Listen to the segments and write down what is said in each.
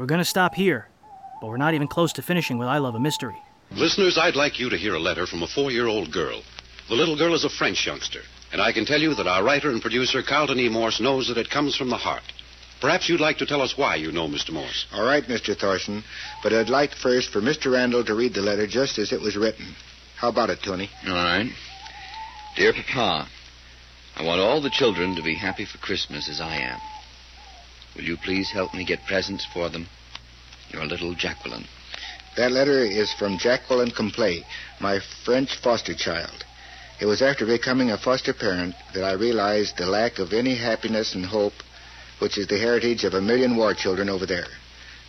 We're gonna stop here, but we're not even close to finishing with I Love a Mystery. Listeners, I'd like you to hear a letter from a four year old girl. The little girl is a French youngster, and I can tell you that our writer and producer, Carlton E. Morse, knows that it comes from the heart. Perhaps you'd like to tell us why you know Mr. Morse. All right, Mr. Thorson, but I'd like first for Mr. Randall to read the letter just as it was written. How about it, Tony? All right. Dear Papa, I want all the children to be happy for Christmas as I am. Will you please help me get presents for them? Your little Jacqueline. That letter is from Jacqueline Complay, my French foster child. It was after becoming a foster parent that I realized the lack of any happiness and hope which is the heritage of a million war children over there.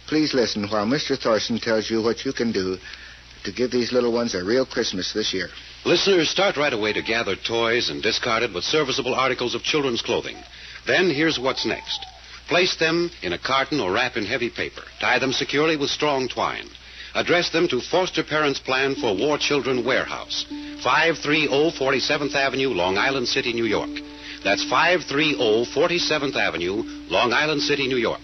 Please listen while Mr. Thorson tells you what you can do to give these little ones a real Christmas this year. Listeners, start right away to gather toys and discarded but serviceable articles of children's clothing. Then here's what's next. Place them in a carton or wrap in heavy paper. Tie them securely with strong twine. Address them to Foster Parents Plan for War Children Warehouse, 530 47th Avenue, Long Island City, New York. That's 530 47th Avenue, Long Island City, New York.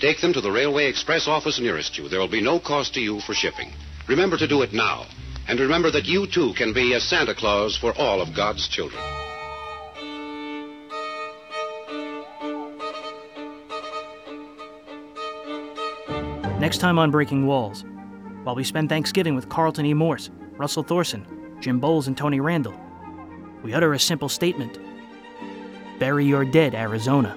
Take them to the Railway Express office nearest you. There will be no cost to you for shipping. Remember to do it now. And remember that you too can be a Santa Claus for all of God's children. Next time on Breaking Walls, while we spend Thanksgiving with Carlton E. Morse, Russell Thorson, Jim Boles, and Tony Randall, we utter a simple statement Bury your dead, Arizona.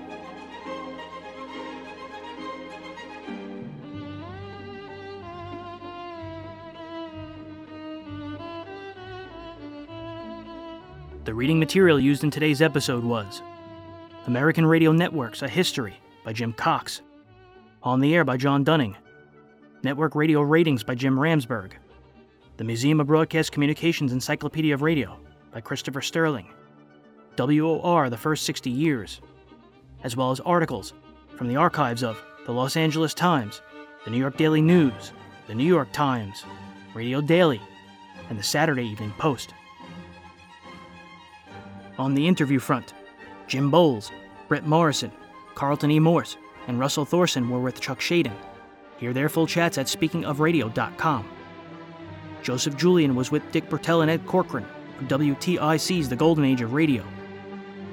The reading material used in today's episode was American Radio Networks A History by Jim Cox, On the Air by John Dunning, Network Radio Ratings by Jim Ramsburg, The Museum of Broadcast Communications Encyclopedia of Radio by Christopher Sterling, WOR The First 60 Years, as well as articles from the archives of the Los Angeles Times, the New York Daily News, the New York Times, Radio Daily, and the Saturday Evening Post. On the interview front, Jim Boles, Bret Morrison, Carlton E. Morse, and Russell Thorson were with Chuck Shaden. Hear their full chats at speakingofradio.com. Joseph Julian was with Dick Bertel and Ed Corcoran from WTIC's The Golden Age of Radio.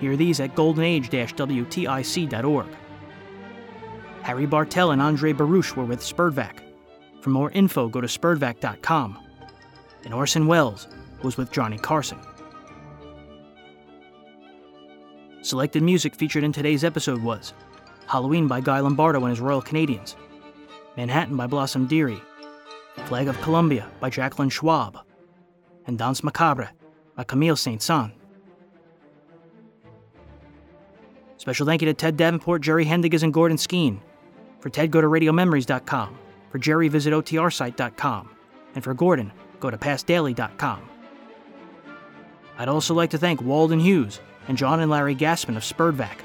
Hear these at goldenage-wtic.org. Harry Bartell and Andre Baruch were with SPERDVAC. For more info, go to sperdvac.com. And Orson Welles was with Johnny Carson. Selected music featured in today's episode was Halloween by Guy Lombardo and his Royal Canadians, Manhattan by Blossom Dearie, Flag of Columbia by Jacqueline Schwab, and Danse Macabre by Camille Saint Saëns. Special thank you to Ted Davenport, Jerry Haendiges, and Gordon Skeen. For Ted, go to radiomemories.com. For Jerry, visit otrsite.com. And for Gordon, go to pastdaily.com. I'd also like to thank Walden Hughes and John and Larry Gassman of SPERDVAC.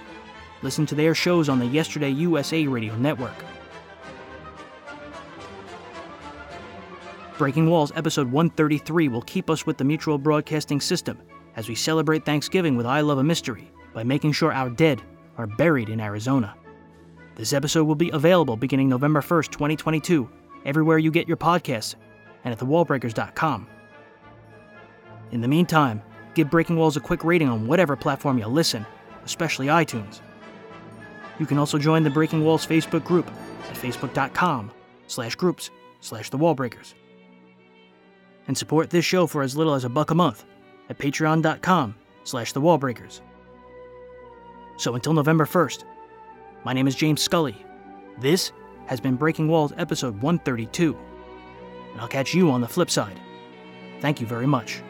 Listen to their shows on the Yesterday USA Radio Network. Breaking Walls episode 133 will keep us with the Mutual Broadcasting System as we celebrate Thanksgiving with I Love a Mystery by making sure our dead are buried in Arizona. This episode will be available beginning November 1st, 2022, everywhere you get your podcasts and at thewallbreakers.com. In the meantime, give Breaking Walls a quick rating on whatever platform you listen, especially iTunes. You can also join the Breaking Walls Facebook group at facebook.com slash groups slash the wallbreakers. And support this show for as little as a buck a month at patreon.com slash the wallbreakers. So until November 1st, my name is James Scully. This has been Breaking Walls episode 132. And I'll catch you on the flip side. Thank you very much.